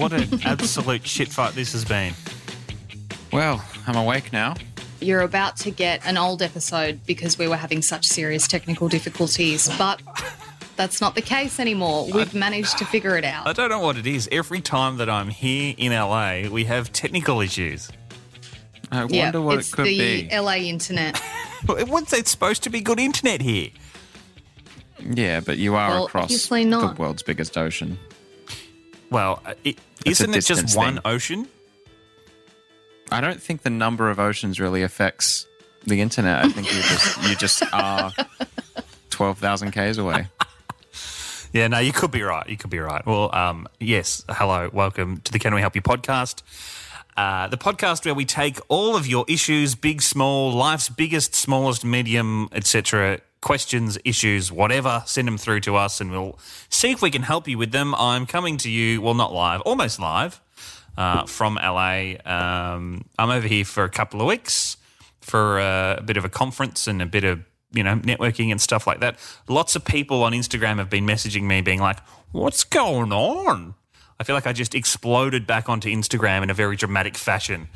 What an absolute shit fight this has been. Well, I'm awake now. You're about to get an old episode because we were having such serious technical difficulties, but that's not the case anymore. We've managed to figure it out. I don't know what it is. Every time that I'm here in LA, we have technical issues. I wonder Yeah, what it could be. It's the. LA internet. What's it supposed to be good internet here? yeah, but you are Well, across obviously not. the world's biggest ocean. Well, uh, It's a isn't it just one thing. ocean? I don't think the number of oceans really affects the internet. I think you just you just are twelve thousand k's away. Yeah, no, you could be right. You could be right. Well, um, yes. Hello, welcome to the Can We Help You podcast. Uh, the podcast where we take all of your issues, big, small, life's biggest, smallest, medium, etc., questions, issues, whatever, send them through to us and we'll see if we can help you with them. I'm coming to you, well, not live, almost live uh, from LA. Um, I'm over here for a couple of weeks for uh, a bit of a conference and a bit of you know networking and stuff like that. Lots of people on Instagram have been messaging me, being like, "What's going on?" I feel like I just exploded back onto Instagram in a very dramatic fashion.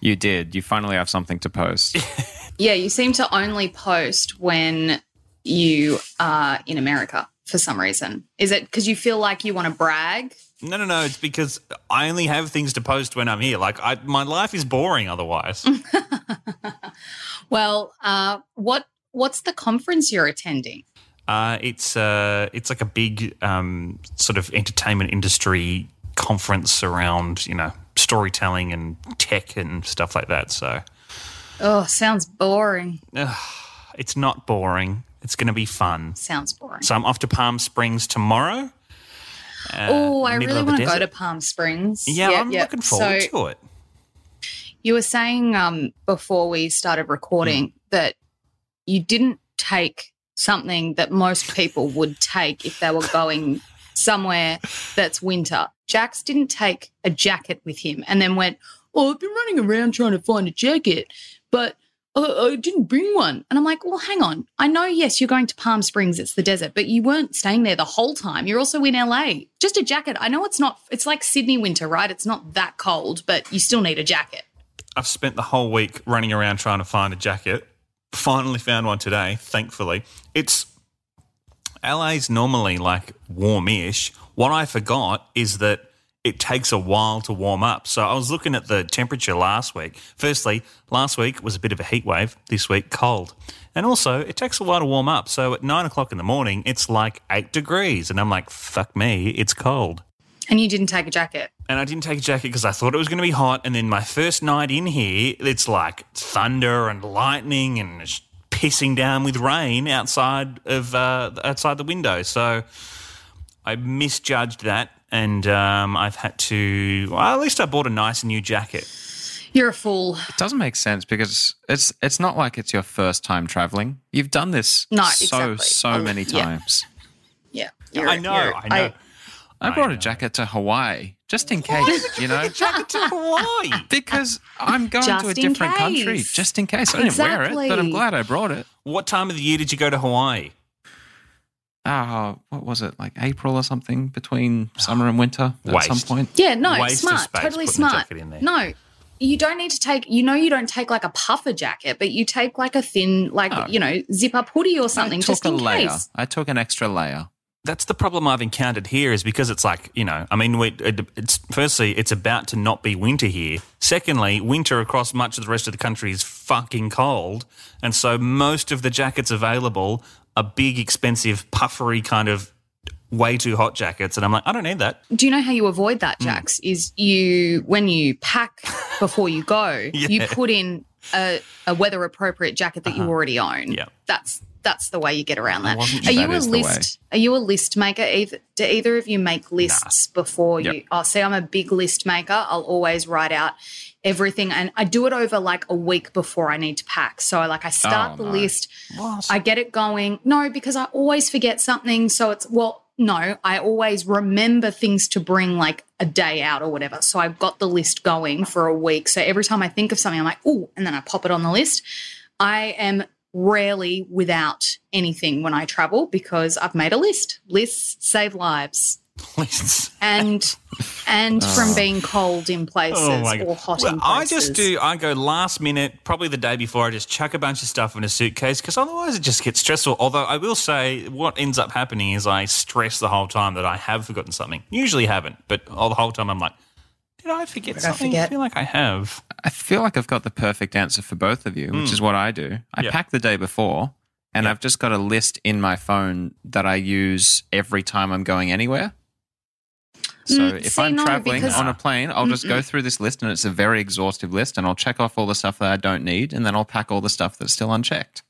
You did. You finally have something to post. Yeah, you seem to only post when you are in America for some reason. Is it because you feel like you want to brag? No, no, no. It's because I only have things to post when I'm here. Like, I, my life is boring otherwise. Well, uh, what what's the conference you're attending? Uh, it's uh, it's like a big um, sort of entertainment industry conference around you know storytelling and tech and stuff like that. So Oh, sounds boring. it's not boring. It's going to be fun. Sounds boring. So I'm off to Palm Springs tomorrow. Uh, oh, I really want to go to Palm Springs. Yeah, I'm yeah. looking forward So to it. You were saying um, before we started recording Hmm. that you didn't take something that most people would take if they were going somewhere that's winter. Jax didn't take a jacket with him and then went, Oh, I've been running around trying to find a jacket, but uh, I didn't bring one. And I'm like, Well, hang on. I know, yes, you're going to Palm Springs, it's the desert, but you weren't staying there the whole time. You're also in LA. Just a jacket. I know it's not, it's like Sydney winter, right? It's not that cold, but you still need a jacket. I've spent the whole week running around trying to find a jacket. Finally found one today, thankfully. It's LA's normally like warm-ish. What I forgot is that it takes a while to warm up. So I was looking at the temperature last week. Firstly, last week was a bit of a heat wave. This week, cold. And also, it takes a while to warm up. So at nine o'clock in the morning, it's like eight degrees. And I'm like, fuck me, it's cold. And you didn't take a jacket. and I didn't take a jacket because I thought it was going to be hot. And then my first night in here, it's like thunder and lightning and pissing down with rain outside of uh, outside the window. So I misjudged that, and um, I've had to. Well, at least I bought a nice new jacket. You're a fool. It doesn't make sense because it's it's not like it's your first time traveling. You've done this No, so exactly. so Oh, many times. Yeah. I know, I know. I I brought a jacket to Hawaii just in case, you know, jacket to Hawaii. because I'm going to a Just in different country just in case. I didn't wear it, but I'm glad I brought it. what time of the year did you go to Hawaii? Oh, what was it? Like April or something between summer and winter at Waste. some point. Yeah, no, Waste of smart. space Totally smart. jacket in there. No. You don't need to take, you know, you don't take like a puffer jacket, but you take like a thin, like, No. you know, zip up hoodie or something I took just a in layer. case. I took an extra layer. That's the problem I've encountered here is because it's like, you know, I mean, we, it, it's firstly, it's about to not be winter here. Secondly, winter across much of the rest of the country is fucking cold. And so most of the jackets available are big, expensive, puffery kind of way too hot jackets. And I'm like, I don't need that. Do you know how you avoid that, Jax? Is you, when you pack before you go, you put in a, a weather appropriate jacket that you already own. Uh-huh. Yeah. That's, that's the way you get around that. Are you that a is the way. list? Are you a list maker? Either do either of you make lists before you? Yep. Oh, see, I'm a big list maker. I'll always write out everything, and I do it over like a week before I need to pack. So, like, I start Oh, the no. list. I get it going. No, because I always forget something. So it's well, no, I always remember things to bring like a day out or whatever. So I've got the list going for a week. So every time I think of something, I'm like, oh, and then I pop it on the list. I am rarely without anything when I travel because I've made a list. Lists save lives. Lists. And and from oh. being cold in places Oh my or hot Well, in I just do. I go last minute, probably the day before. I just chuck a bunch of stuff in a suitcase because otherwise it just gets stressful. Although I will say, what ends up happening is I stress the whole time that I have forgotten something. Usually haven't, but all the whole time I'm like, did I forget I something? I forget? feel like I have. I feel like I've got the perfect answer for both of you, which hmm. is what I do. I. Yeah. pack the day before, and I've just got a list in my phone that I use every time I'm going anywhere. So Mm, if I'm no, traveling because- on a plane, I'll just go through this list, and it's a very exhaustive list, and I'll check off all the stuff that I don't need, and then I'll pack all the stuff that's still unchecked.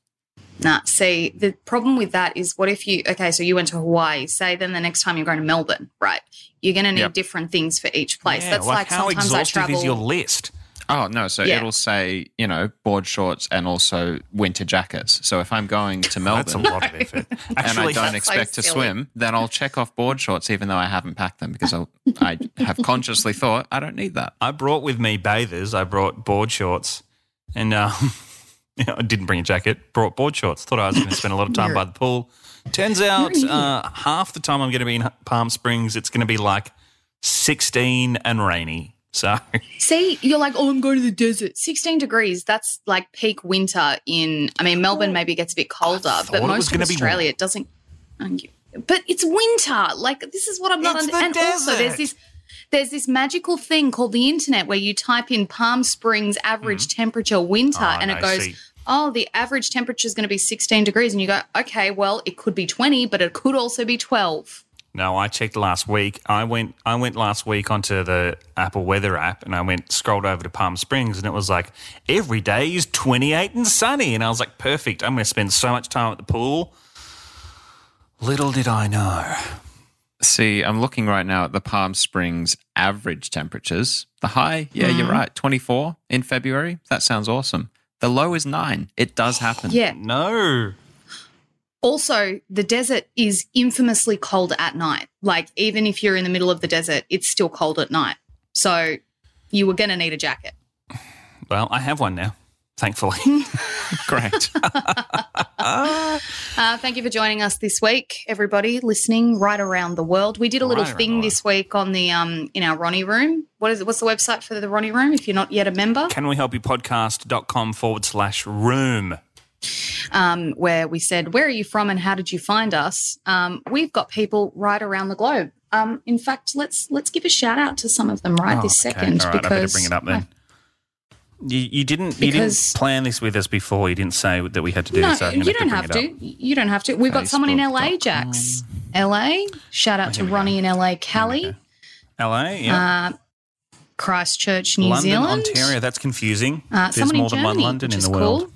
Nah, see, the problem with that is what if you, okay, so you went to Hawaii, say then the next time you're going to Melbourne, right? You're going to need Yep. different things for each place. Yeah, That's like, how sometimes I exhaustive travel. is your list? Oh no! So Yeah. it'll say you know board shorts and also winter jackets. So if I'm going to That's a Melbourne lot of effort. and Actually, I don't That's so expect to swim, then I'll check off board shorts even though I haven't packed them because I'll, I have consciously thought I don't need that. I brought with me bathers. I brought board shorts, and um, I didn't bring a jacket. Brought board shorts. Thought I was going to spend a lot of time by the pool. Turns out, uh, half the time I'm going to be in Palm Springs, it's going to be like 16 and rainy. So See, you're like, oh, I'm going to the desert. 16 degrees, that's like peak winter in, I mean, Melbourne maybe gets a bit colder, but most of be Australia, it doesn't. But it's winter. Like, this is what I'm not It's under- And also, there's this. There's this magical thing called the internet where you type in Palm Springs average temperature winter Oh, and no, it goes, see. oh, the average temperature is going to be 16 degrees. And you go, okay, well, it could be 20, but it could also be 12. No, I checked last week. I went I went last week onto the Apple Weather app and I went scrolled over to Palm Springs and it was like every day is 28 and sunny and I was like perfect. I'm going to spend so much time at the pool. Little did I know. See, I'm looking right now at the Palm Springs average temperatures. The high, yeah, Mm-hmm. you're right, 24 in February. That sounds awesome. The low is nine. It does happen. Yeah. No. Also, the desert is infamously cold at night. Like, even if you're in the middle of the desert, it's still cold at night. So, you were going to need a jacket. Well, I have one now, thankfully. Great. Uh, thank you for joining us this week, everybody listening right around the world. We did a little Right thing this week on the um in our Ronnie room. What is it? What's the website for the Ronnie room? If you're not yet a member, Can we help you podcast.com forward slash room. Um, where we said, "Where are you from and how did you find us?" Um, we've got people right around the globe. Um, in fact, let's let's give a shout out to some of them right Oh, this okay. second All right, because I better bring it up then. You, you didn't you didn't plan this with us before. You didn't say that we had to do No, this. so you don't have to. You don't have to. We've got someone in LA. Jax. LA. Shout out to Ronnie in LA, Callie. LA, yeah. Uh, Christchurch, New London, Zealand. Ontario. That's confusing. Uh, There's more than one London in the world. cool.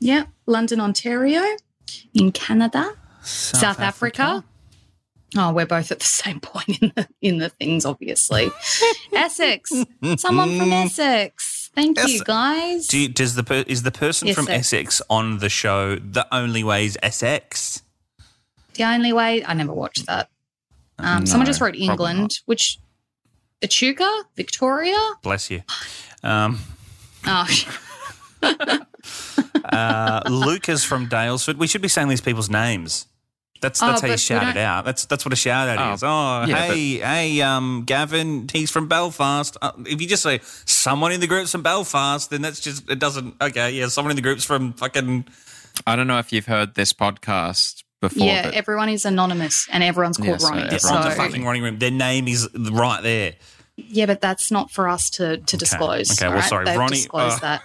Yeah, London, Ontario, in Canada, South, Africa, Oh, we're both at the same point in the in the things, obviously. Essex. Someone from Essex. Thank you, guys. Do you, does the per, is the person Yes, from. Essex on the show the only way is Essex? the only way I never watched that. Um, someone just wrote England, which Echuca, Victoria. Bless you. Um, Oh, uh, Lucas from Daylesford. We should be saying these people's names. That's Oh, that's how you but we shout it don't- out. That's that's what a shout out Oh, is. Oh, yeah, hey, hey, um, Gavin, he's from Belfast. Uh, if you just say someone in the group's from Belfast, then that's just it doesn't. Okay, yeah, someone in the group's from fucking. I don't know if you've heard this podcast before. yeah. but Everyone is anonymous, and everyone's called Yeah, so Ronnie. everyone's So, a fucking Ronnie room. Their name is right there. yeah, but that's not for us to to disclose. Okay, well, all right? sorry, They've Ronnie, disclosed uh, that.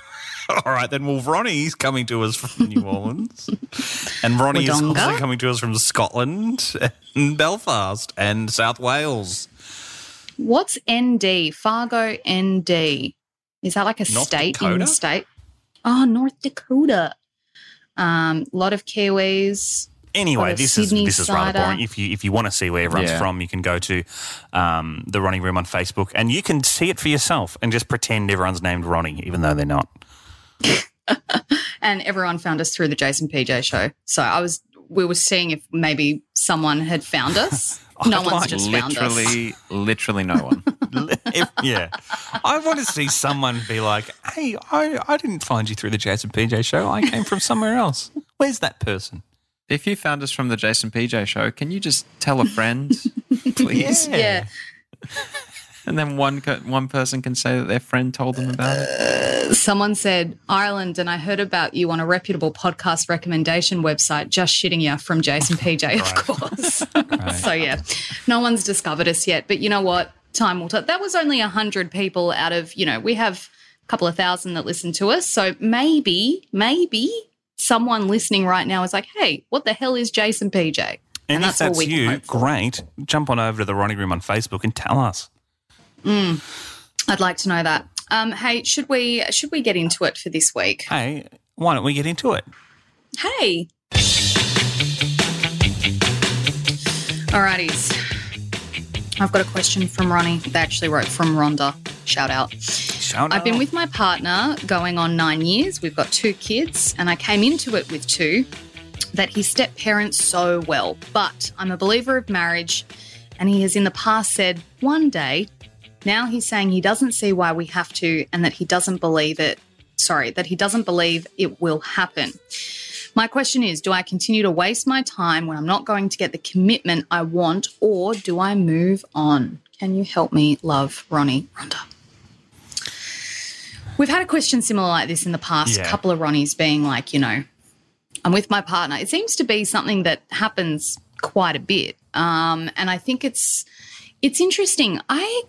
All right, then. Well, Ronnie's coming to us from New Orleans, and Ronnie is also coming to us from Scotland and Belfast and South Wales. What's ND? Fargo ND. Is that like a North state in Dakota? the state? Oh, North Dakota. Um, a lot of Kiwis. Anyway, Or this Sydney is this is rather boring. If you if you want to see where everyone's Yeah. from, you can go to um, the Ronnie Room on Facebook, and you can see it for yourself, and just pretend everyone's named Ronnie, even though they're not. And everyone found us through the Jason PJ show. So I was, we were seeing if maybe someone had found us. no I'd one's like just found us. literally, literally no one. If- yeah, I want to see someone be like, "Hey, I, I didn't find you through the Jason PJ show. I came from somewhere else. Where's that person?" if you found us from the Jason PJ show, can you just tell a friend, please? Yeah. And then one one person can say that their friend told them about it. Someone said Ireland, and I heard about you on a reputable podcast recommendation website. Just shitting you from Jason PJ, of course. so yeah, no one's discovered us yet. But you know what? Time will tell. That was only a hundred people out of you know we have a couple of thousand that listen to us. So maybe, maybe someone listening right now is like, hey, what the hell is Jason PJ? And, And if that's all that's we can you, great. Jump on over to the Ronnie Room on Facebook and tell us. I'd like to know that. Um, hey, should we should we get into it for this week? Hey, why don't we get into it? Hey. Alrighties. I've got a question from Ronnie. They actually wrote from Rhonda. Shout out. Shout out. I've been with my partner going on nine years. We've got two kids, and I came into it with two that he step parents so well. But I'm a believer of marriage, and he has in the past said one day. Now he's saying he doesn't see why we have to, and that he doesn't believe it. Sorry, that he doesn't believe it will happen. My question is Do I continue to waste my time when I'm not going to get the commitment I want, or do I move on? Can you help me, love Ronnie Rhonda? We've had a question similar like this in the past. Yeah. A couple of Ronnies being like, you know, I'm with my partner. It seems to be something that happens quite a bit, um, and I think it's it's interesting. I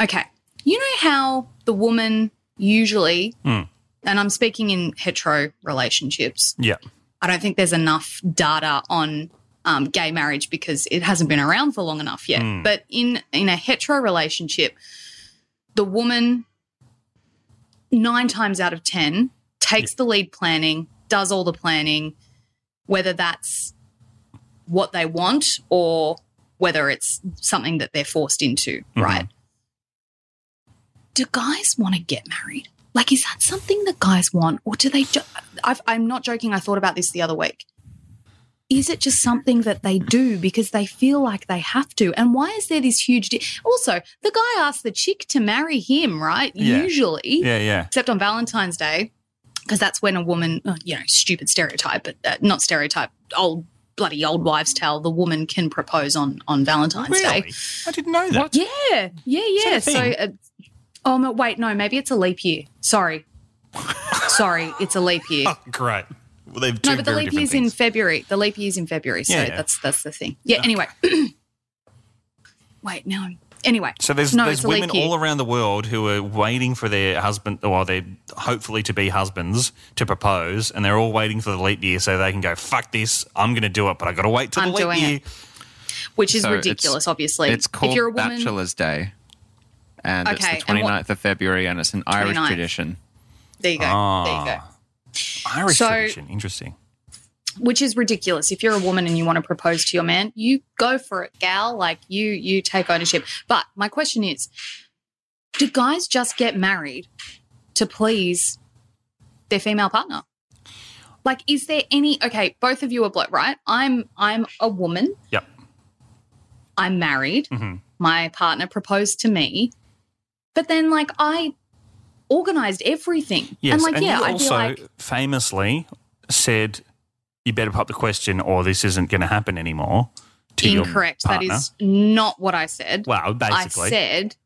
okay, you know how the woman usually, Hmm. and I'm speaking in hetero relationships. Yeah. I don't think there's enough data on um, gay marriage because it hasn't been around for long enough yet. Mm. But in in a hetero relationship, the woman nine times out of ten takes the lead planning, does all the planning, whether that's what they want or whether it's something that they're forced into, right? Do guys want to get married? Like, is that something that guys want, or do they? Jo- I've, I'm not joking. I thought about this the other week. Is it just something that they do because they feel like they have to? And why is there this huge? Di- also, the guy asked the chick to marry him, right? Yeah. Usually, Yeah, yeah. except on Valentine's Day, because that's when a woman, uh, you know, stupid stereotype, but uh, not stereotype, old bloody old wives' tale. The woman can propose on on Valentine's Day. Really? I didn't know that. Yeah, yeah, yeah. So, uh, oh no, wait, no, maybe it's a leap year. Sorry, sorry, it's a leap year. Oh, great. Well, they've no, but the leap different year's in. February. The leap year's in February, so Yeah, yeah. that's that's the thing. Yeah. Anyway, wait, now I'm anyway. So there's no, there's it's a leap women all around the world who are waiting for their husband, or they're hopefully to be husbands, to propose, and they're all waiting for the leap year so they can go, "Fuck this, I'm going to do it," but I got to wait till I'm the leap year. it. which is So it's- ridiculous. Obviously, It's called if you're a woman, Bachelor's Day. And Okay, it's the and what- 29th of February, and it's an Irish 29th. tradition. there you go. There you go. Ah. Irish So- tradition, interesting. Which is ridiculous. If you're a woman and you want to propose to your man, you go for it, gal. Like you, you take ownership. But my question is, do guys just get married to please their female partner? Like, is there any? Okay, both of you are bloke, right? I'm, I'm a woman. Yep. I'm married. hmm My partner proposed to me, but then like I organized everything. Yes, and like and yeah, I'd also be like, famously said, "You better pop the question, or this isn't going to happen anymore." To incorrect. That partner. not what I said. well, basically. I said,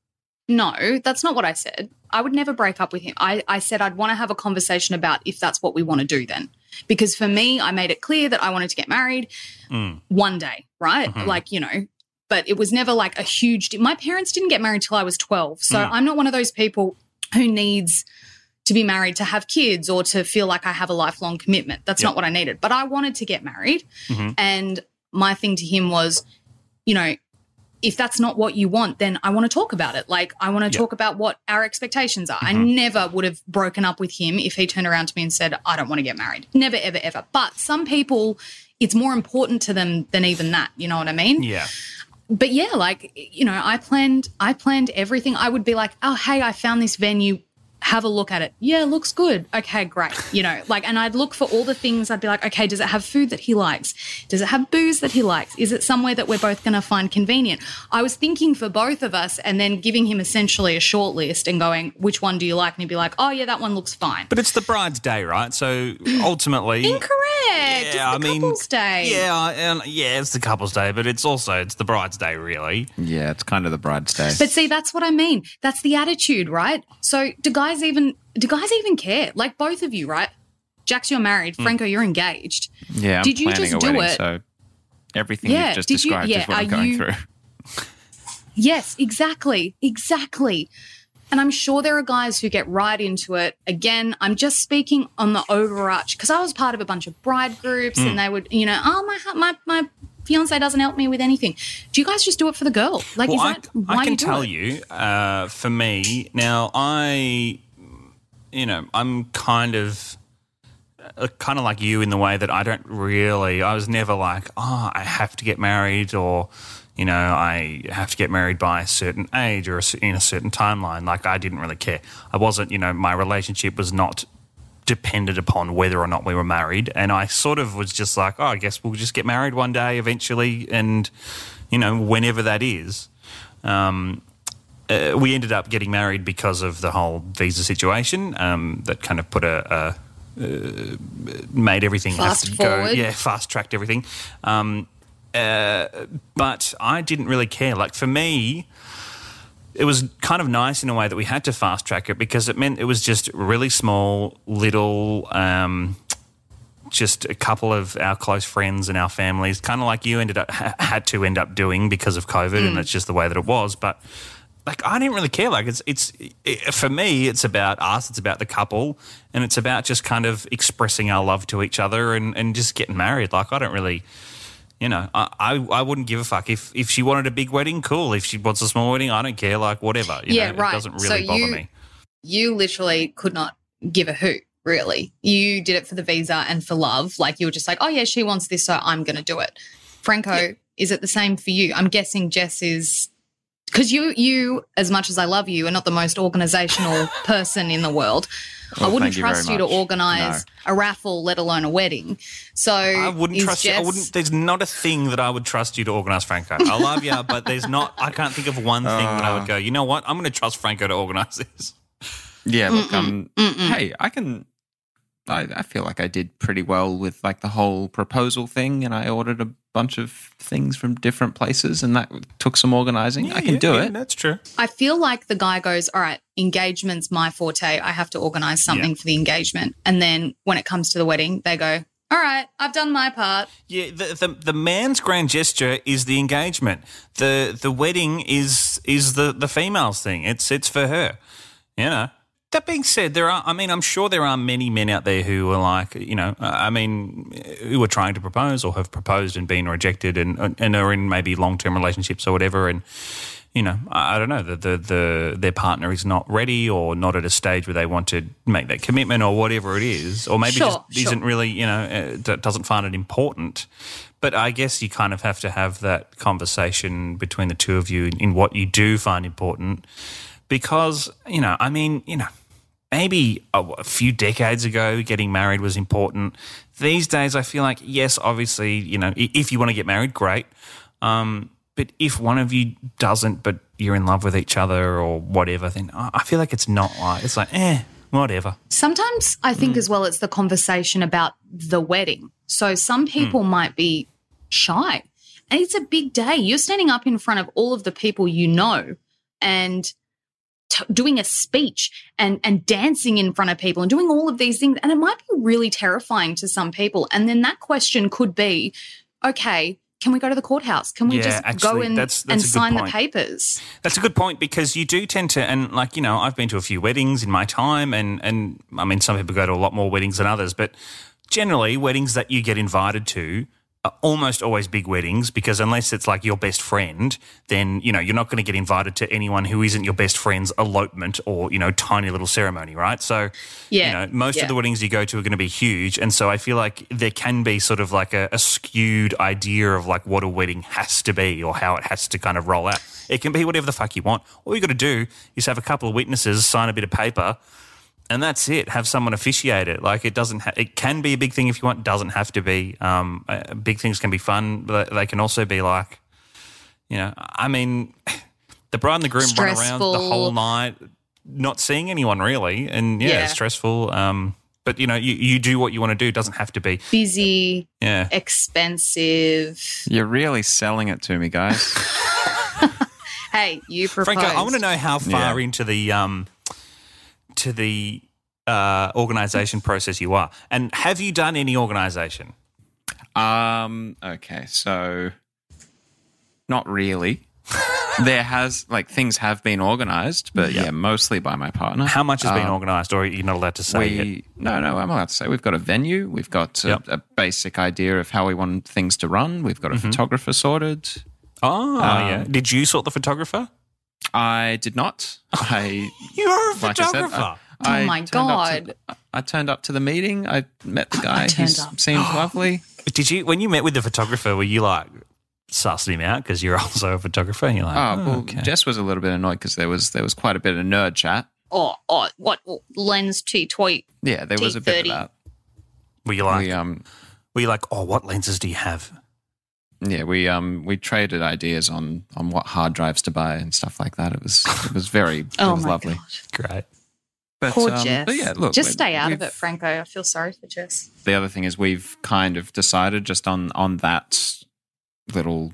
no, that's not what I said. I would never break up with him. I, I said I'd want to have a conversation about if that's what we want to do then. Because for me, I made it clear that I wanted to get married Mm. one day, right? Mhm. Like, you know, but it was never like a huge deal. My parents didn't get married till I was 12. So Mm. I'm not one of those people who needs to be married to have kids or to feel like I have a lifelong commitment. That's Yep. not what I needed. But I wanted to get married. Mhm. And my thing to him was, you know, if that's not what you want, then I want to talk about it. Like, I want to Yep. talk about what our expectations are. I Mhm. never would have broken up with him if he turned around to me and said, I don't want to get married. Never, ever, ever. But some people, it's more important to them than even that. You know what I mean? Yeah. but yeah, like you know, I planned I planned everything. I would be like, "Oh, hey, I found this venue. Have a look at it. Yeah, looks good. Okay, great." You know, like and I'd look for all the things. I'd be like, "Okay, does it have food that he likes? Does it have booze that he likes? Is it somewhere that we're both going to find convenient?" I was thinking for both of us and then giving him essentially a short list and going, "Which one do you like?" and he'd be like, "Oh, yeah, that one looks fine." But it's the bride's day, right? So ultimately, Incorrect. it's the I mean, couple's day. Yeah, and yeah, it's the couple's day, but it's also it's the bride's day, really. Yeah, it's kind of the bride's day. But see, that's what I mean. That's the attitude, right? So do guys even do guys even care? Like both of you, right? Jax, you're married. Franco, you're engaged. yeah, I'm did you just a do wedding, it? so everything Yeah, you've just did you- described yeah, is what I'm going you- through. Yes, exactly. Exactly. And I'm sure there are guys who get right into it. Again, I'm just speaking on the overarch because I was part of a bunch of bride groups Hmm. and they would, you know, oh my my my fiance doesn't help me with anything. Do you guys just do it for the girl? Like, well, is I, why I can you tell it? you, uh, for me now, I, you know, I'm kind of. Uh, kind of like you in the way that I don't really, I was never like, oh, I have to get married or, you know, I have to get married by a certain age or a, in a certain timeline. Like, I didn't really care. I wasn't, you know, my relationship was not depended upon whether or not we were married. And I sort of was just like, oh, I guess we'll just get married one day eventually. And, you know, whenever that is. Um, uh, we ended up getting married because of the whole visa situation um, that kind of put a, a uh, made everything Fast have to go. forward. Yeah, fast tracked everything. Um, uh, but I didn't really care. Like for me, it was kind of nice in a way that we had to fast track it because it meant it was just really small, little. Um, just a couple of our close friends and our families, kind of like you ended up ha- had to end up doing because of COVID, Mm. and it's just the way that it was. But like, I didn't really care. Like, it's it's it, for me, it's about us, it's about the couple, and it's about just kind of expressing our love to each other and and just getting married. Like, I don't really. You know, I, I I wouldn't give a fuck if if she wanted a big wedding, cool. If she wants a small wedding, I don't care. Like whatever, you Yeah, know, right. it doesn't So bother you- me. you literally could not give a hoot, really. You did it for the visa and for love. Like you were just like, oh, yeah, she wants this, so I'm going to do it. Franco, is it the same for you? I'm guessing Jess is. Because you, you, as much as I love you, are not the most organizational person in the world. I wouldn't thank you trust you to much. organize a raffle, let alone a wedding. So I wouldn't is trust you. I wouldn't. There's not a thing that I would trust you to organise, Franco. I love you, but there's not. I can't think of one thing that I would go. You know what? I'm going to trust Franco to organise this. Yeah, look, um, Mm-mm. hey, I can. I, I feel like I did pretty well with like the whole proposal thing, and I ordered a bunch of things from different places, and that took some organizing. I can Yeah, do yeah, it. That's true. I feel like the guy goes, All right, engagement's my forte. I have to organize something for the engagement. And then when it comes to the wedding, they go, All right, I've done my part. Yeah, the, the the man's grand gesture is the engagement. the The wedding is is the the female's thing. It's it's for her. You know. That being said, there are. I mean, I'm sure there are many men out there who are like, you know, I mean, who are trying to propose or have proposed and been rejected, and and are in maybe long term relationships or whatever, and you know, I, don't know, the, the the their partner is not ready or not at a stage where they want to make that commitment or whatever it is, or maybe Sure, just sure. isn't really, you know, uh, doesn't find it important. But I guess you kind of have to have that conversation between the two of you in what you do find important, because you know, I mean, you know, maybe a, a few decades ago, getting married was important. These days, I feel like yes, obviously, you know, if you want to get married, great. Um, but if one of you doesn't, but you're in love with each other or whatever, then I feel like it's not like it's like eh, whatever. Sometimes I think as well it's the conversation about the wedding. So some people Hmm. might be shy. And it's a big day. You're standing up in front of all of the people you know and t- doing a speech and and dancing in front of people and doing all of these things and it might be really terrifying to some people. And then that question could be, okay, can we go to the courthouse? Can we Yeah, just go actually, and, that's- that's and sign the papers? That's a good point because you do tend to, and like you know, I've been to a few weddings in my time, and and I mean, some people go to a lot more weddings than others, but generally, weddings that you get invited to almost always big weddings because unless it's like your best friend, then you know you're not going to get invited to anyone who isn't your best friend's elopement or you know tiny little ceremony, right? So Yeah, you know, most yeah. of the weddings you go to are going to be huge, and so I feel like there can be sort of like a, a skewed idea of like what a wedding has to be or how it has to kind of roll out. It can be whatever the fuck you want. All you got to do is have a couple of witnesses sign a bit of paper, and that's it. Have someone officiate it. Like it doesn't. Ha- it can be a big thing if you want. Doesn't have to be. Um, uh, big things can be fun, but they can also be like, you know, I mean, the bride and the groom run around the whole night, not seeing anyone really, and yeah, Yeah. it's stressful. Um, but you know, you, you do what you want to do. It doesn't have to be. Busy, Yeah. expensive. You're really selling it to me, guys. Hey, you proposed. Franco, I want to know how far Yeah. into the um to the uh, organization process you are, and have you done any organization? Um. Okay. So, not really. there has like things have been organized, but yeah, mostly by my partner. How much has been Um, organised, or you're not allowed to say we it? no no I'm allowed to say we've got a venue. We've got a, Yep. a basic idea of how we want things to run. We've got a Mm-hmm. photographer sorted. Oh, Um, yeah. Did you sort the photographer? I did not. I You're a like I said, photographer. I- Oh I my turned up to- God. I turned up to the meeting. I met the guy. He seemed lovely. Did you when you met with the photographer? Were you like sussing him out because you're also a photographer? And you're like, Oh, oh, well, okay. Jess was a little bit annoyed because there was there was quite a bit of nerd chat. oh, oh, what oh, lens T tweet? Yeah, there was a bit of that. were you like, we um were you like, oh, what lenses do you have? Yeah we um we traded ideas on on what hard drives to buy and stuff like that. It was it was very it Oh was my lovely. god, Great. But, poor um, Jess. but yeah, look, just stay out of it, Franco. I feel sorry for Jess. The other thing is we've kind of decided just on on that little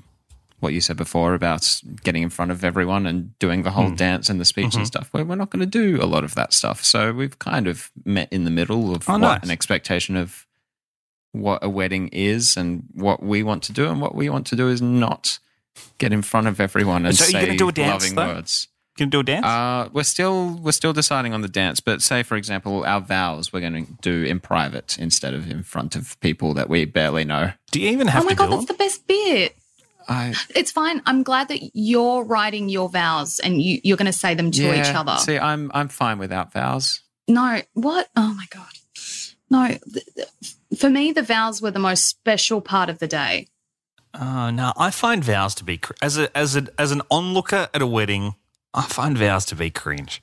what you said before about getting in front of everyone and doing the whole Hmm. dance and the speech Mm-hmm. and stuff. Where we're not going to do a lot of that stuff. So we've kind of met in the middle of Oh, what nice. an expectation of what a wedding is and what we want to do, and what we want to do is not get in front of everyone and So are you say gonna do a dance, loving though? words. Can do a dance? Uh, we're still we're still deciding on the dance, but say for example, our vows we're going to do in private instead of in front of people that we barely know. do you even have oh my to god, do that's them? the best bit. I It's fine. I'm glad that you're writing your vows and you, you're going to say them to each other. See, I'm I'm fine without vows. No, what? Oh my god. No, th- th- for me, the vows were the most special part of the day. Uh, oh no, I find vows to be cr- as a as a as an onlooker at a wedding. I find vows to be cringe.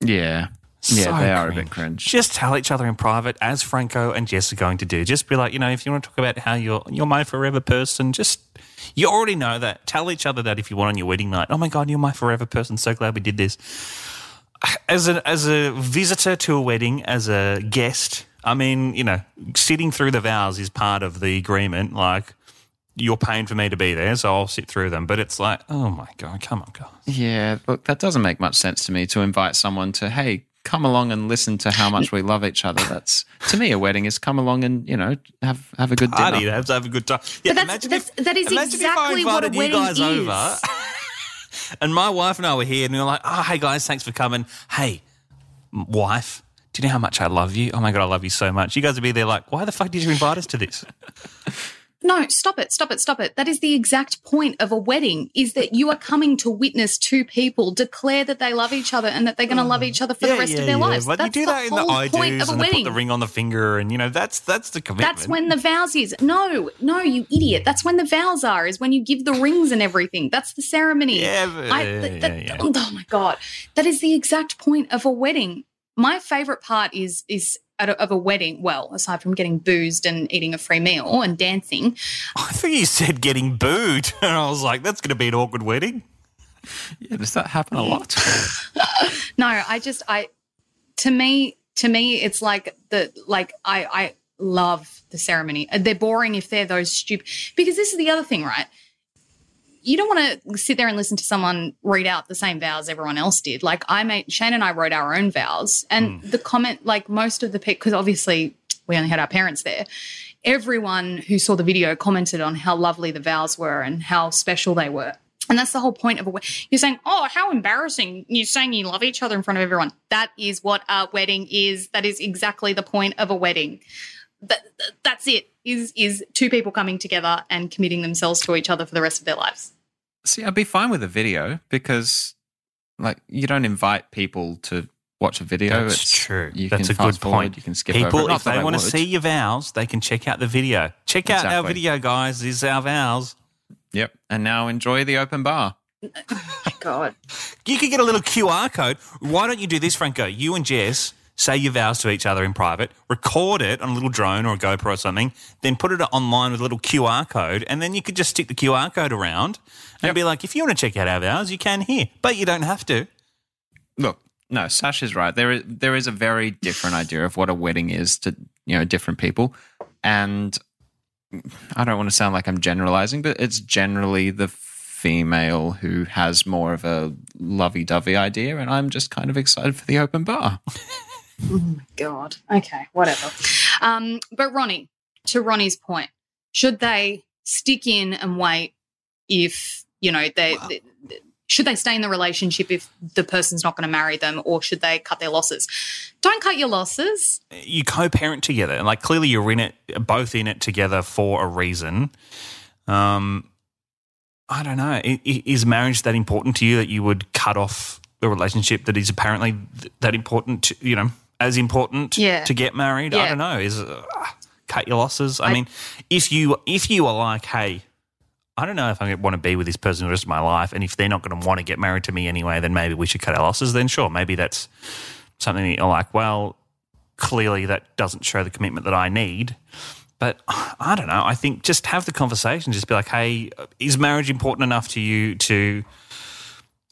Yeah, yeah, So they are a bit cringe. Just tell each other in private, as Franco and Jess are going to do. Just be like, you know, if you want to talk about how you're you're my forever person, just you already know that. Tell each other that if you want on your wedding night. Oh my god, you're my forever person. So glad we did this. As a as a visitor to a wedding, as a guest, I mean, you know, sitting through the vows is part of the agreement. Like. You're paying for me to be there, so I'll sit through them. But it's like, oh my god, come on, guys. Yeah, look, that doesn't make much sense to me to invite someone to hey. Come along and listen to how much we love each other. That's to me a wedding is come along and you know have have a good dinner. party, have have a good time. Yeah, But that's- imagine that's- if- that is imagine if I exactly what a invited you wedding guys is. over, and my wife and I were here, and we were like, "Oh, hey guys, thanks for coming. Hey, wife, do you know how much I love you? Oh my god, I love you so much. You guys would be there like, why the fuck did you invite us to this? No, stop it, stop it, stop it. That is the exact point of a wedding is that you are coming to witness two people declare that they love each other and that they're going to love each other for the rest of their lives. But That's you do the that in the whole I point of a they put wedding. the ring on the finger, and you know that's that's the commitment. That's when the vows is. No, no, you idiot. That's when the vows are, is when you give the rings and everything. That's the ceremony. Yeah, but- I, yeah, that- that- yeah, yeah. Oh my God. That is the exact point of a wedding. My favorite part is, is at a- of a wedding, well, aside from getting boozed and eating a free meal and dancing, I think you said getting booed, and I was like, that's going to be an awkward wedding. Yeah, does that happen a lot? No, I just I to me to me it's like the like I I love the ceremony. They're boring if they're those stupid because this is the other thing, right? You don't want to sit there and listen to someone read out the same vows everyone else did. Like I made Shane and I wrote our own vows, and hmm. the comment, like most of the people, because obviously we only had our parents there. Everyone who saw the video commented on how lovely the vows were and how special they were. And that's the whole point of a wedding. You're saying, oh, how embarrassing. You're saying you love each other in front of everyone. That is what a wedding is. That is exactly the point of a wedding. That- that's it. Is is two people coming together and committing themselves to each other for the rest of their lives. See, I'd be fine with a video because, like, you don't invite people to watch a video. That's It's- true. You That's can a good forward, point. You can skip People, over. it. If they want to see your vows, they can check out the video. Check out our video, guys. This is our vows. Yep. And now enjoy the open bar. Oh God. You could get a little QR code. Why don't you do this, Franco? You and Jess say your vows to each other in private, record it on a little drone or a GoPro or something, then put it online with a little QR code, and then you could just stick the QR code around and be like, if you want to check out our vows, you can here, but you don't have to. Look, no, Sash is right. There is there is a very different idea of what a wedding is to you know different people, and I don't want to sound like I'm generalizing, but it's generally the female who has more of a lovey-dovey idea, and I'm just kind of excited for the open bar. Oh my god. Okay, whatever. Um, but Ronnie, to Ronnie's point, should they stick in and wait if, you know, they, they- should they stay in the relationship if the person's not going to marry them or should they cut their losses? Don't cut your losses. You co-parent together, and like clearly you're in it, both in it together for a reason. Um, I don't know. I- i- Is marriage that important to you that you would cut off the relationship that is apparently that important? To, you know, as important Yeah. to get married. I don't know. Is uh, cut your losses. I, I- mean, if you if you are like, hey, I don't know if I want to be with this person the rest of my life, and if they're not going to want to get married to me anyway, then maybe we should cut our losses. Then sure, maybe that's something that you're like, well, clearly that doesn't show the commitment that I need. But I don't know. I think just have the conversation. Just be like, hey, is marriage important enough to you to,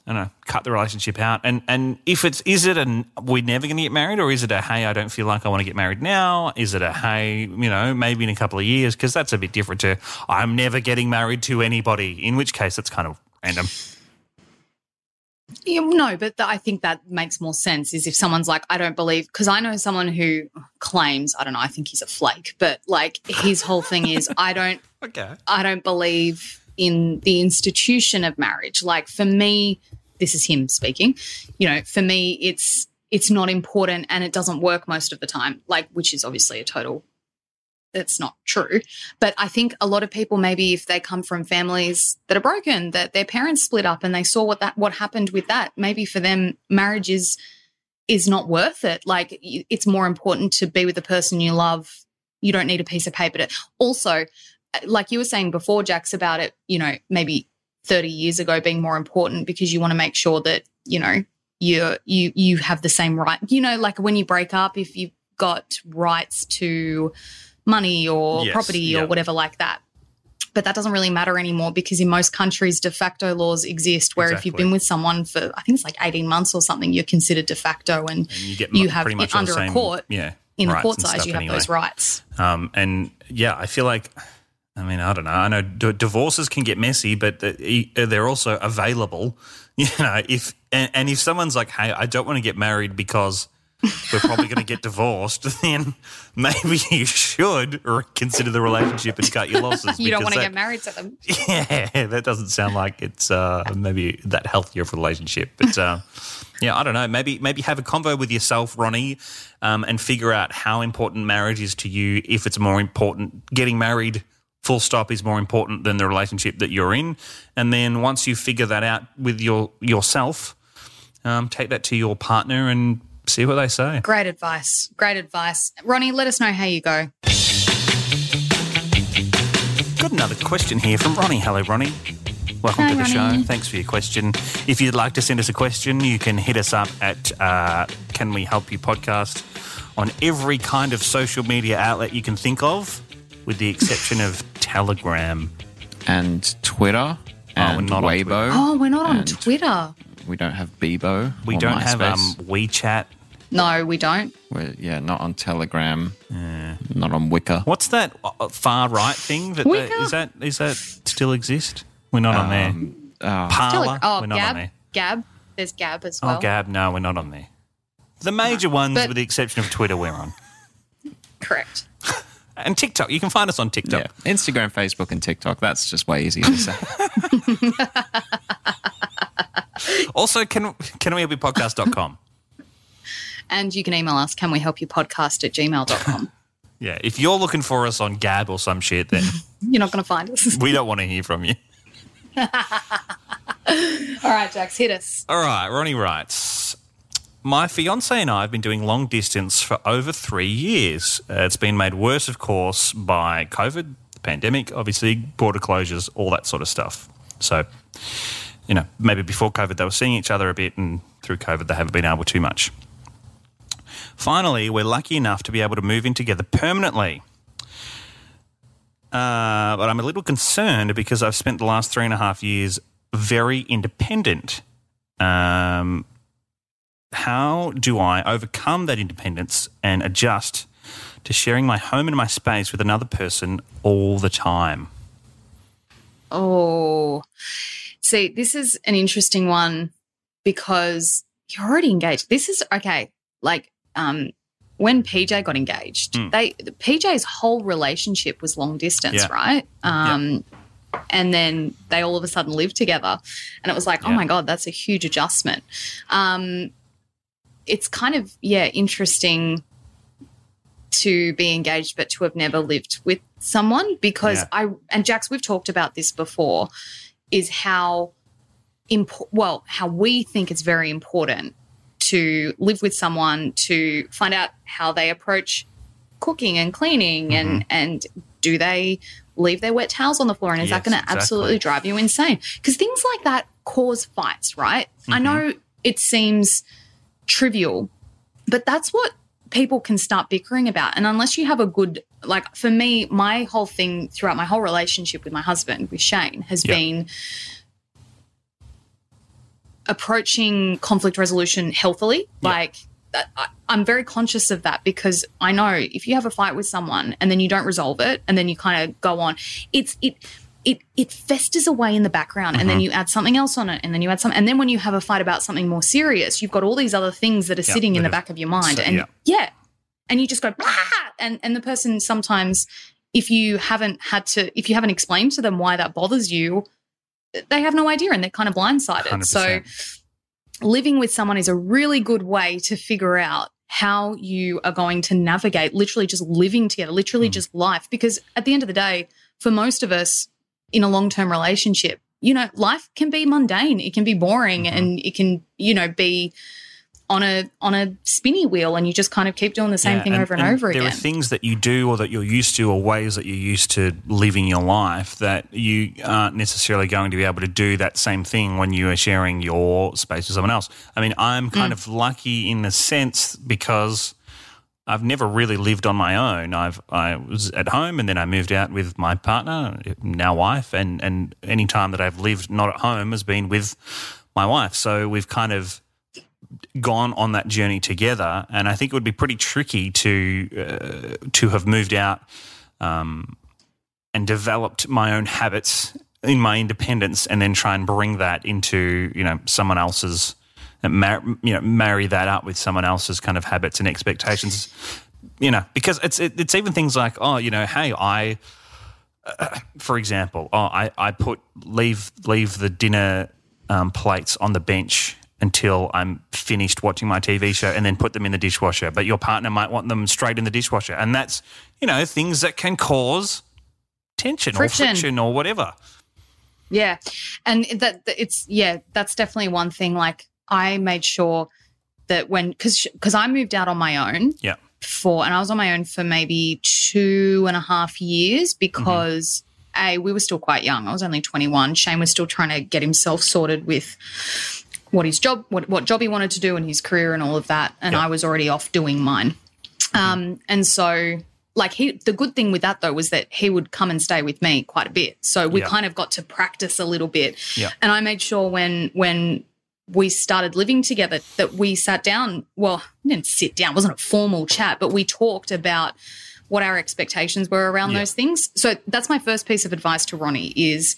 I don't know, cut the relationship out? And and if it's, is it a we're never going to get married, or is it a hey, I don't feel like I want to get married now? Is it a hey, you know, maybe in a couple of years? Because that's a bit different to I'm never getting married to anybody. In which case, it's kind of random. Yeah, no, but th- I think that makes more sense is if someone's like, I don't believe, because I know someone who claims, I don't know, I think he's a flake, but like his whole thing is, I don't, Okay. I don't believe in the institution of marriage. Like for me, this is him speaking. You know, for me, it's it's not important and it doesn't work most of the time. Like, which is obviously a total. It's not true, but I think a lot of people maybe if they come from families that are broken, that their parents split up and they saw what that what happened with that. Maybe for them, marriage is is not worth it. Like it's more important to be with the person you love. You don't need a piece of paper to. Also, like you were saying before, Jax, about it, you know, maybe 30 years ago being more important because you want to make sure that, you know, you you you have the same right. You know, like when you break up, if you've got rights to money or Yes, property yeah. or whatever like that. But that doesn't really matter anymore because in most countries, de facto laws exist where if you've been with someone for, I think it's like 18 months or something, you're considered de facto. And, And you get you have pretty much it the under a court, Yeah. in the court size, you have anyway. those rights. Um, and yeah, I feel like, I mean, I don't know. I know d- divorces can get messy, but the- they're also available. You know, if and, and if someone's like, "Hey, I don't want to get married because we're probably going to get divorced," then maybe you should consider the relationship and cut your losses. You don't want to get married to them. yeah, that doesn't sound like it's uh, maybe that healthier of a relationship. But uh, yeah, I don't know. Maybe maybe have a convo with yourself, Ronnie, um, and figure out how important marriage is to you. If it's more important getting married full stop is more important than the relationship that you're in. And then once you figure that out with your yourself, um, take that to your partner and see what they say. Great advice. Great advice. Ronnie, let us know how you go. Got another question here from Ronnie. Hello, Ronnie. Welcome Hi, to the Ronnie. show. Thanks for your question. If you'd like to send us a question, you can hit us up at uh, Can We Help You podcast on every kind of social media outlet you can think of, with the exception of Telegram. and Twitter and we're not on Weibo. Oh, we're not on Twitter. We don't have Bebo. We or don't have um, WeChat. No, we don't. We're, yeah, not on Telegram. Not on Wickr. What's that uh, far right thing? That Wickr? is that is that still exist? We're not on there. Oh, Parler. oh, we're not on Gab. there. Gab. There's Gab as well. Oh, Gab. No, we're not on there. The major ones, but- with the exception of Twitter, we're on. Correct. And TikTok. You can find us on TikTok. yeah. Instagram, Facebook, and TikTok. That's just way easier to say. Also, can can we help you podcast.com? And you can email us, can we help you podcast at gmail.com. Yeah, if you're looking for us on Gab or some shit, then You're not going to find us. we don't want to hear from you. All right, Jax, hit us. All right, Ronnie writes My fiance and I have been doing long distance for over three years. Uh, it's been made worse, of course, by COVID, the pandemic, obviously, border closures, all that sort of stuff. So, you know, maybe before COVID they were seeing each other a bit, and through COVID they haven't been able to much. Finally, we're lucky enough to be able to move in together permanently. Uh, but I'm a little concerned because I've spent the last three and a half years very independent. Um, how do I overcome that independence and adjust to sharing my home and my space with another person all the time? Oh, see, this is an interesting one because you're already engaged. This is okay. Like, um, when PJ got engaged, Mm. they PJ's whole relationship was long distance, Yeah. right? Um, and then they all of a sudden lived together, and it was like, oh my god, that's a huge adjustment. Um, it's kind of yeah interesting to be engaged but to have never lived with someone because Yeah. I and Jax we've talked about this before is how impo- well how we think it's very important to live with someone to find out how they approach cooking and cleaning and mm-hmm. and do they leave their wet towels on the floor and is that going to exactly. absolutely drive you insane because things like that cause fights right i mm-hmm. know it seems trivial. But that's what people can start bickering about. And unless you have a good like for me my whole thing throughout my whole relationship with my husband with shane has Yeah. been approaching conflict resolution healthily. Like i'm very conscious of that because i know if you have a fight with someone and then you don't resolve it and then you kind of go on it's it it it festers away in the background and then Mm-hmm. you add something else on it and then you add something and then when you have a fight about something more serious you've got all these other things that are Yeah, sitting in the back of your mind so- and yeah. yeah. and you just go Blah! and and the person sometimes if you haven't had to if you haven't explained to them why that bothers you they have no idea and they're kind of blindsided so 100%. living with someone is a really good way to figure out how you are going to navigate literally just living together, literally just life. Because at the end of the day, for most of us in a long term relationship, you know, life can be mundane, it can be boring, mm-hmm. and it can, you know, be on a on a spinny wheel and you just kind of keep doing the same Yeah, thing over and, over there again. There are things that you do or that you're used to or ways that you're used to living your life that you aren't necessarily going to be able to do that same thing when you are sharing your space with someone else. I mean, I'm kind mm. of lucky in a sense because I've never really lived on my own. I've I was at home and then I moved out with my partner, now wife, and and any time that I've lived not at home has been with my wife. So we've kind of gone on that journey together, and I think it would be pretty tricky to uh, to have moved out um, and developed my own habits in my independence, and then try and bring that into you know someone else's, uh, mar- you know, marry that up with someone else's kind of habits and expectations. You know, because it's it, it's even things like oh, you know, hey, I for example, oh, I, I put leave leave the dinner um, plates on the bench until I'm finished watching my TV show, and then put them in the dishwasher. But your partner might want them straight in the dishwasher, and that's you know things that can cause tension Friction. or friction or whatever. Yeah. And that it's yeah, that's definitely one thing like I made sure that when cuz cuz I moved out on my own Yeah. for and I was on my own for maybe two and a half years because a we were still quite young. I was only 21. Shane was still trying to get himself sorted with what his job what, what job he wanted to do and his career and all of that and Yeah. I was already off doing mine. Um and so like he the good thing with that though was that he would come and stay with me quite a bit. So we Yeah. kind of got to practice a little bit. Yeah. And I made sure when when we started living together that we sat down, well, we didn't sit down, it wasn't a formal chat, but we talked about what our expectations were around Yeah. those things. So that's my first piece of advice to Ronnie is,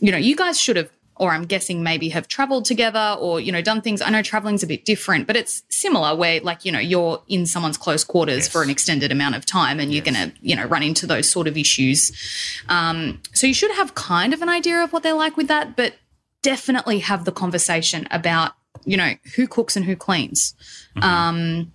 you know, you guys should have or I'm guessing maybe have traveled together or, you know, done things. I know traveling's a bit different, but it's similar where like, you know, you're in someone's close quarters Yes. for an extended amount of time and you're going to, you know, run into those sort of issues. Um, so you should have kind of an idea of what they're like with that, but definitely have the conversation about, you know, who cooks and who cleans. Um,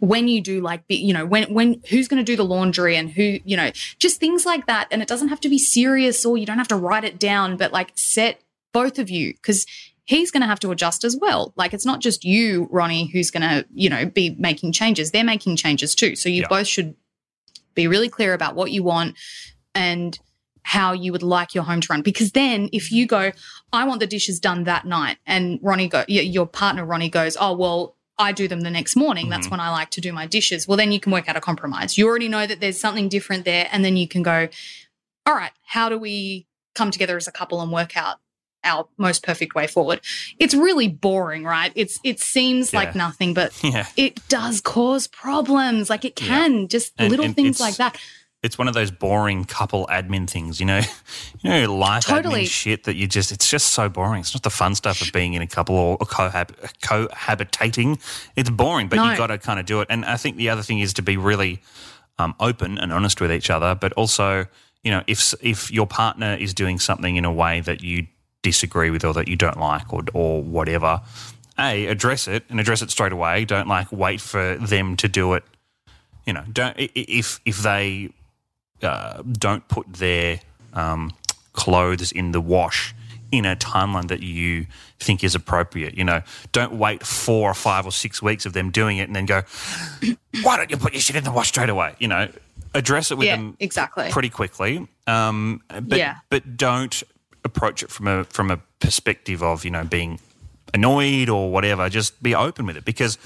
when you do like be you know when when who's going to do the laundry and who you know just things like that. And it doesn't have to be serious or you don't have to write it down but like set both of you because he's going to have to adjust as well. Like it's not just you ronnie who's going to you know be making changes. They're making changes too. So you Yeah. both should be really clear about what you want. And how you would like your home to run. Because then if you go i want the dishes done that night and ronnie go your partner ronnie goes oh well i do them the next morning. That's mm-hmm. when i like to do my dishes. Well then you can work out a compromise. You already know that there's something different there and then you can go all right how do we come together as a couple and work out our most perfect way forward? It's really boring right? It's it seems Yeah. like nothing but Yeah. it does cause problems. Like it Yeah. can just And- little and things like that It's one of those boring couple admin things, you know, you know, life Totally. admin shit that you just, it's just so boring. It's not the fun stuff of being in a couple or cohab- cohabitating. It's boring, but No. you got to kind of do it. And I think the other thing is to be really um, open and honest with each other, but also, you know, if if your partner is doing something in a way that you disagree with or that you don't like or or whatever, a address it and address it straight away. Don't like wait for them to do it. You know, don't if if they uh, don't put their um, clothes in the wash in a timeline that you think is appropriate. You know, don't wait four or five or six weeks of them doing it and then go, why don't you put your shit in the wash straight away? You know, address it with yeah them exactly pretty quickly. Um, but Yeah. but don't approach it from a from a perspective of you know being annoyed or whatever. Just be open with it because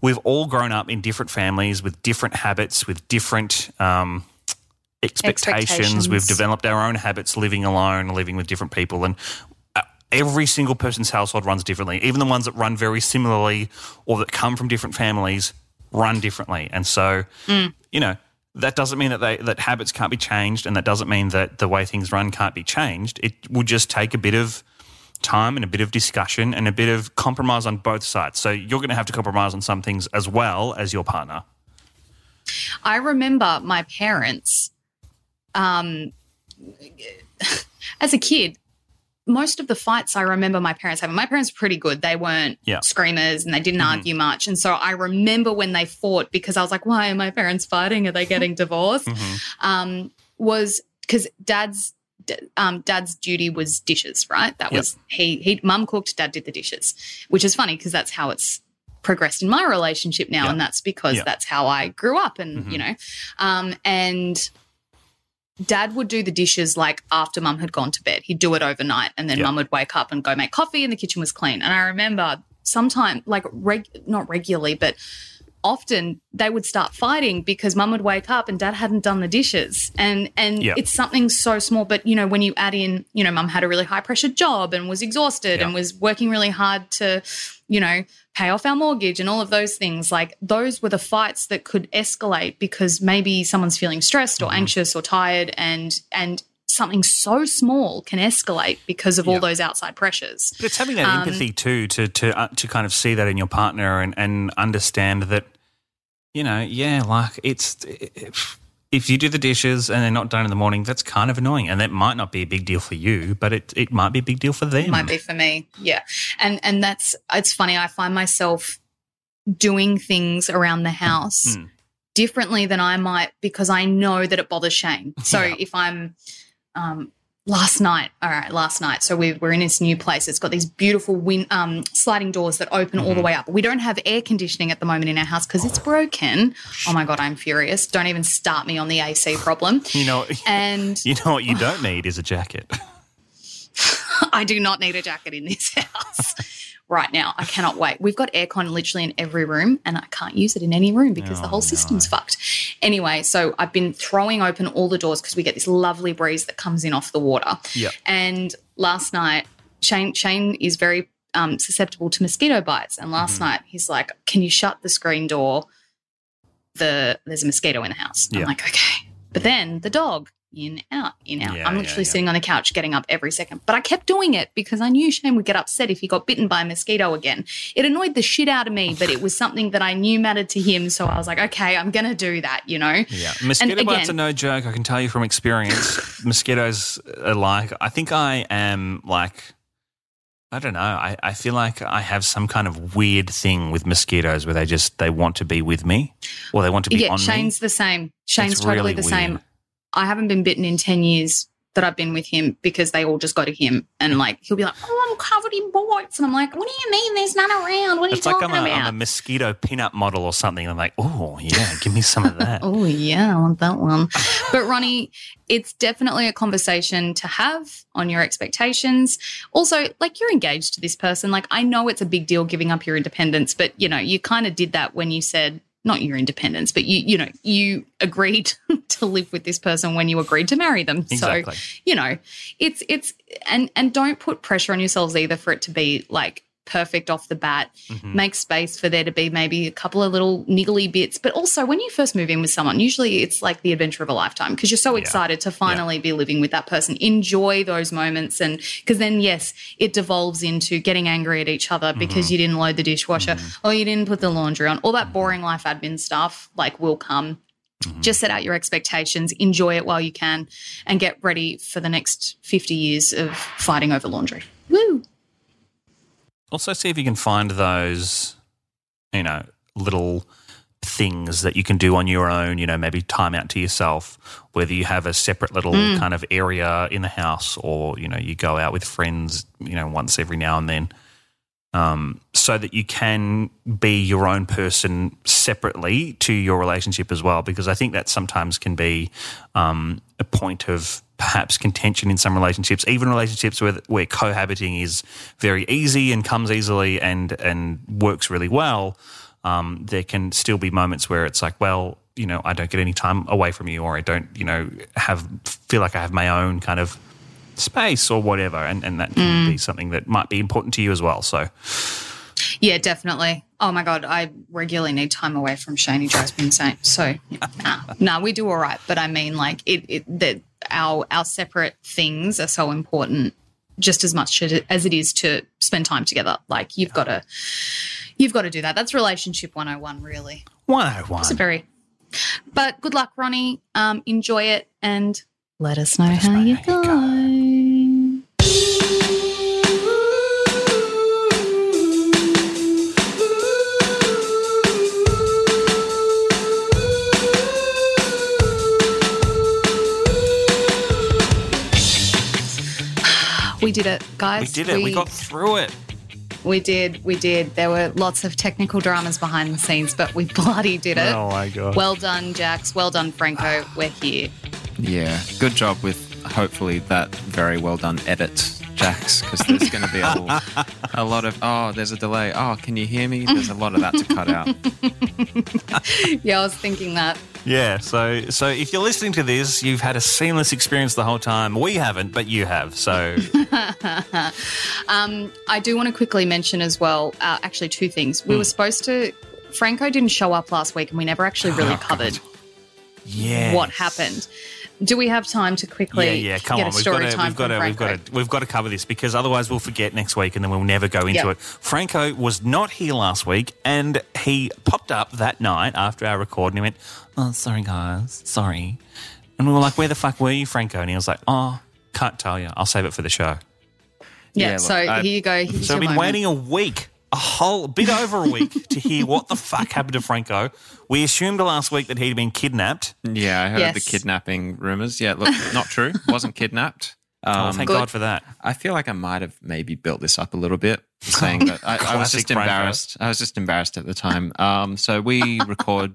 we've all grown up in different families with different habits, with different um, expectations. Expectations. We've developed our own habits living alone, living with different people, and uh, every single person's household runs differently. Even the ones that run very similarly or that come from different families run differently. And so, you know, that doesn't mean that they that habits can't be changed, and that doesn't mean that the way things run can't be changed. It will just take a bit of time and a bit of discussion and a bit of compromise on both sides. So you're going to have to compromise on some things as well as your partner. I remember my parents, um, as a kid, most of the fights I remember my parents having. My parents were pretty good. They weren't Yeah. screamers and they didn't Mm-hmm. argue much. And so I remember when they fought because I was like, why are my parents fighting? Are they getting divorced? Mm-hmm. Um, was because dad's d- um, dad's duty was dishes, right? That Yep. was he he mum cooked, dad did the dishes, which is funny because that's how it's progressed in my relationship now, Yeah. and that's because Yeah. that's how I grew up, and Mhm. you know, um, and dad would do the dishes like after mum had gone to bed. He'd do it overnight, and then Yeah. mum would wake up and go make coffee, and the kitchen was clean. And I remember sometime like reg- not regularly, but often they would start fighting because mum would wake up and dad hadn't done the dishes and and Yeah. it's something so small but you know when you add in you know mum had a really high pressure job and was exhausted Yeah. and was working really hard to you know pay off our mortgage and all of those things like those were the fights that could escalate because maybe someone's feeling stressed Mm-hmm. or anxious or tired and and something so small can escalate because of all those outside pressures But it's having that Um, empathy too to to uh, to kind of see that in your partner and and understand that you know yeah like it's if, if you do the dishes and they're not done in the morning that's kind of annoying and that might not be a big deal for you but it it might be a big deal for them. It might be for me yeah and and that's it's funny i find myself doing things around the house Mm. differently than i might because i know that it bothers shane so Yeah. if i'm um, last night. All right, last night. So we, we're in this new place. It's got these beautiful win, um, sliding doors that open all the way up. We don't have air conditioning at the moment in our house because it's broken. Oh my god, I'm furious. Don't even start me on the AC problem. You know, And you know what you don't need is a jacket. I do not need a jacket in this house right now. I cannot wait. We've got aircon literally in every room, and I can't use it in any room because the whole system's fucked. Anyway, so I've been throwing open all the doors because we get this lovely breeze that comes in off the water. Yeah. And last night, Shane Shane is very um, susceptible to mosquito bites, and last Mm-hmm. night he's like, "Can you shut the screen door? The there's a mosquito in the house." Yeah. I'm like, "Okay," but then the dog. In out, in out. Yeah, I'm literally yeah. sitting on the couch getting up every second. But I kept doing it because I knew Shane would get upset if he got bitten by a mosquito again. It annoyed the shit out of me, but it was something that I knew mattered to him. So I was like, okay, I'm going to do that, you know? Yeah, mosquito And bites again- are no joke. I can tell you from experience. mosquitoes are like. I think I am like. I don't know. I, I feel like I have some kind of weird thing with mosquitoes where they just they want to be with me or they want to be on me. yeah, on Shane's me. the same. Shane's It's totally really the weird. same. I haven't been bitten in 10 years that I've been with him because they all just go to him. And like, he'll be like, oh, I'm covered in bites. And I'm like, what do you mean there's none around? What are It's you like talking I'm a, about? I'm a mosquito pinup model or something. I'm like, oh yeah, give me some of that. Oh, yeah, I want that one. but Ronnie, it's definitely a conversation to have on your expectations. Also, like you're engaged to this person. Like I know it's a big deal giving up your independence, but you know, you kind of did that when you said not your independence, but you you know, you agreed to live with this person when you agreed to marry them. Exactly. So, you know, it's it's and and don't put pressure on yourselves either for it to be like perfect off the bat. Mhm. Make space for there to be maybe a couple of little niggly bits. But also, when you first move in with someone, usually it's like the adventure of a lifetime because you're so Yeah. excited to finally be living with that person. Enjoy those moments. And because then, yes, it devolves into getting angry at each other because mm-hmm. you didn't load the dishwasher mm-hmm. or you didn't put the laundry on. All that mm-hmm. boring life admin stuff like will come. Just set out your expectations, enjoy it while you can, and get ready for the next 50 years of fighting over laundry. Woo! Also, see if you can find those, you know, little things that you can do on your own. You know, maybe time out to yourself. Whether you have a separate little kind of area in the house, or you know, you go out with friends. You know, once every now and then. Um, so that you can be your own person separately to your relationship as well, because I think that sometimes can be um, a point of perhaps contention in some relationships, even relationships where where cohabiting is very easy and comes easily and and works really well. Um, there can still be moments where it's like, well, you know, I don't get any time away from you, or I don't, you know, have feel like I have my own kind of space or whatever, and and that can be something that might be important to you as well. So. Yeah, definitely. Oh my god, I regularly need time away from Shane. He drives me insane. So, nah, nah, we do all right. But I mean, like it, it that our our separate things are so important, just as much as it is to spend time together. Like you've got to, you've got to do that. That's relationship one hundred and one, really. 101. It's a very. But good luck, Ronnie. Um, enjoy it and let us know how know you how you go. Did it, guys. We did it. We, got through it. We did. We did. There were lots of technical dramas behind the scenes, but we bloody did it. Oh my god. Well done, Jax. Well done, Franco. We're here. Yeah, good job with hopefully that very well done edit, Jax, because there's going to be a, a lot of, oh, there's a delay. Oh, can you hear me? There's a lot of that to cut out. Yeah, I was thinking that. Yeah, so so if you're listening to this, you've had a seamless experience the whole time. We haven't, but you have. So Um, I do want to quickly mention as well, uh, actually, two things. We were supposed to, Franco didn't show up last week, and we never actually really Oh, covered yeah, what happened. Do we have time to quickly Yeah, yeah. Come get on, a we've got to, time we've got from to, we've got to, we've got to cover this because otherwise we'll forget next week and then we'll never go into Yeah. it. Franco was not here last week, and he popped up that night after our record, and he went, "Oh, sorry guys, sorry," and we were like, "Where the fuck were you, Franco?" And he was like, "Oh, can't tell you. I'll save it for the show." Yeah, Yeah, look, so I- here you go. Here's So I've been moment. waiting a week, a whole bit over a week to hear what the fuck happened to Franco. We assumed last week that he'd been kidnapped. Yeah, I heard the kidnapping rumors. Yeah, look, not true. Wasn't kidnapped. oh, Um, thank God for that. I feel like I might have maybe built this up a little bit, saying that I, I was Classic just Franco. embarrassed. I was just embarrassed at the time. Um, so we record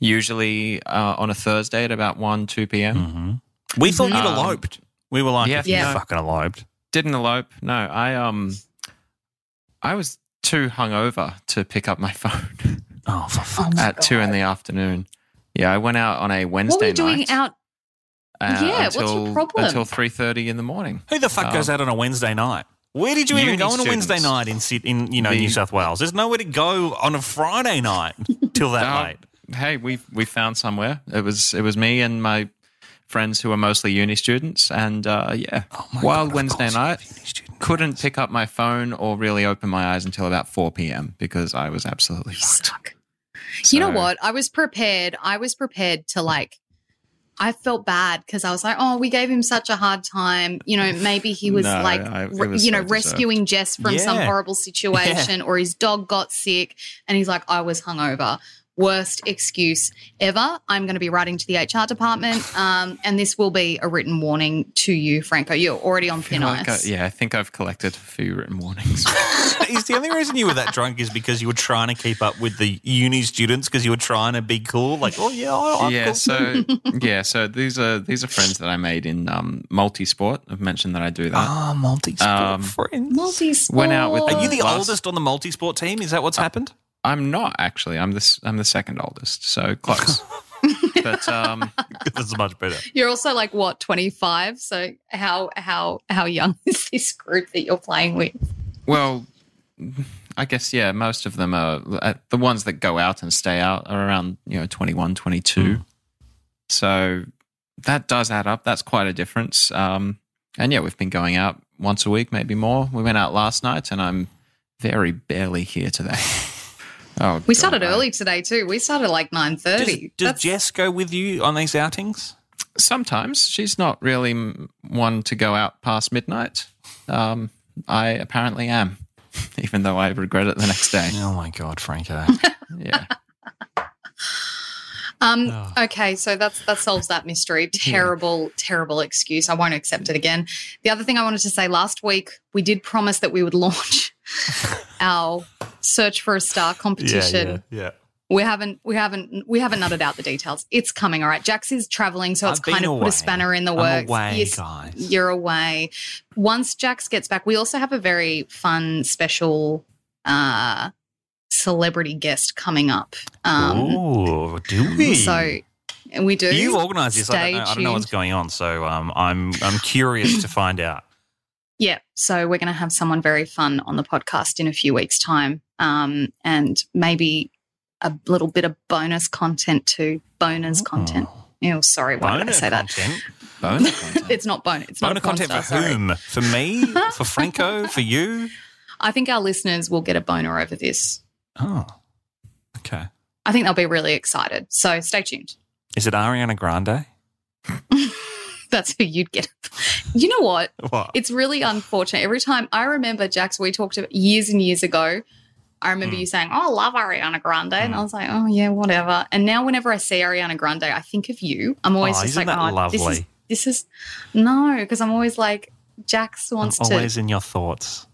usually uh, on a Thursday at about one, two p.m. hmm We thought you'd Um, eloped. We were like, yeah. yeah, you Yeah. fucking eloped. Didn't elope. No, I um, I was too hungover to pick up my phone Oh, for fuck. Oh my at two in the afternoon. Yeah, I went out on a Wednesday What Wednesday were you doing night. out? uh, Yeah, what's your problem? Until three thirty in the morning. Who the fuck Um, goes out on a Wednesday night? Where did you even uni go on a Wednesday night in in you know The- New South Wales? There's nowhere to go on a Friday night till that Oh, late. Hey, we we found somewhere. It was it was me and my friends who are mostly uni students, and uh, yeah, Oh wild God, Wednesday course, night. Uni student. Couldn't pick up my phone or really open my eyes until about four p.m. because I was absolutely You fucked. suck. You know what? I was prepared. I was prepared to like. I felt bad because I was like, "Oh, we gave him such a hard time." You know, maybe he was No, like, I- was you know, deserved. rescuing Jess from some horrible situation, or his dog got sick, and he's like, "I was hungover." Worst excuse ever. I'm going to be writing to the HR department, um, and this will be a written warning to you, Franco. You're already on I thin like I- ice. yeah, I think I've collected a few written warnings. is the only reason you were that drunk is because you were trying to keep up with the uni students because you were trying to be cool. Like, oh yeah, I, I'm yeah, cool. so yeah, so these are these are friends that I made in um, multi-sport. I've mentioned that I do that. Ah, multi-sport Um, friends. Multi-sport. Went out with Are you the Last- oldest on the multi-sport team? Is that what's happened? I'm not actually. I'm the s- I'm the second oldest, so close. but um, That's much better. You're also like what, 25? So how how how young is this group that you're playing with? well, I guess yeah. Most of them are uh, the ones that go out and stay out are around you know 21, 22. So that does add up. That's quite a difference. Um, and yeah, we've been going out once a week, maybe more. We went out last night, and I'm very barely here today. Oh, We God, started I- early today too. We started like 9:30. Does, does Jess go with you on these outings? Sometimes she's not really one to go out past midnight. Um, I apparently am, even though I regret it the next day. Oh my god, Franco. Yeah. Um, Oh. okay, so that's that solves that mystery. Terrible, terrible excuse. I won't accept it again. The other thing I wanted to say last week, we did promise that we would launch our search for a star competition. yeah. yeah. We haven't, we haven't, we haven't nutted out the details. It's coming. All right, Jax is traveling, so it's I've kind of put a spanner in the I'm works. away, Yes, guys. You're away. Once Jax gets back, we also have a very fun special uh celebrity guest coming up. Um Ooh, do we? so and we do. You organise organised this. I don't, know, I don't know what's going on, so um, I'm I'm curious to find out. Yeah. So we're going to have someone very fun on the podcast in a few weeks' time. Um, and maybe a little bit of bonus content too. Bonus content. Oh, sorry. Why did I Boner say that? content. Bonus content. It's not bonus. It's Boner not a porn content for sorry. whom? For me? For Franco? For you? I think our listeners will get a boner over this. Oh, okay. I think they'll be really excited. So stay tuned. Is it Ariana Grande? That's who you'd get. You know what? What? It's really unfortunate. Every time I remember, Jax, we talked about years and years ago. I remember Mm. you saying, "Oh, I love Ariana Grande," and Mm. I was like, "Oh yeah, whatever." And now, whenever I see Ariana Grande, I think of you. I'm always Oh, just like, that "Oh, this is this is no," because I'm always like, Jax wants to Always in your thoughts.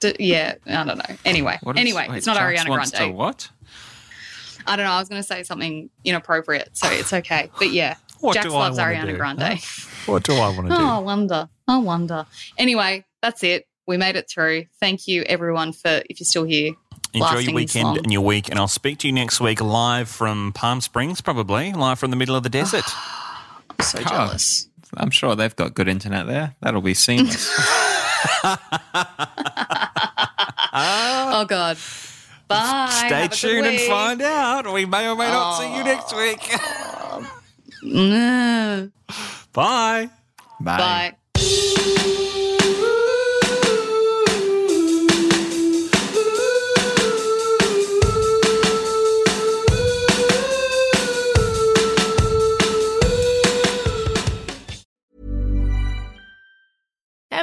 To, d- yeah. I don't know. Anyway, What is- anyway, wait, it's not Jax Ariana wants Grande. To what? I don't know. I was going to say something inappropriate, so it's okay. But yeah, What Jax do loves wanna Ariana do? Grande. What do I want to Oh, I wonder. I wonder. Anyway, that's it. We made it through. Thank you, everyone, for if you're still here. Enjoy your weekend and your week, and I'll speak to you next week live from Palm Springs, probably live from the middle of the desert. I'm so Oh. jealous. I'm sure they've got good internet there. That'll be seamless. Oh God. Bye. Stay Have tuned and find out. We may or may not see you next week. Bye. Bye. Bye.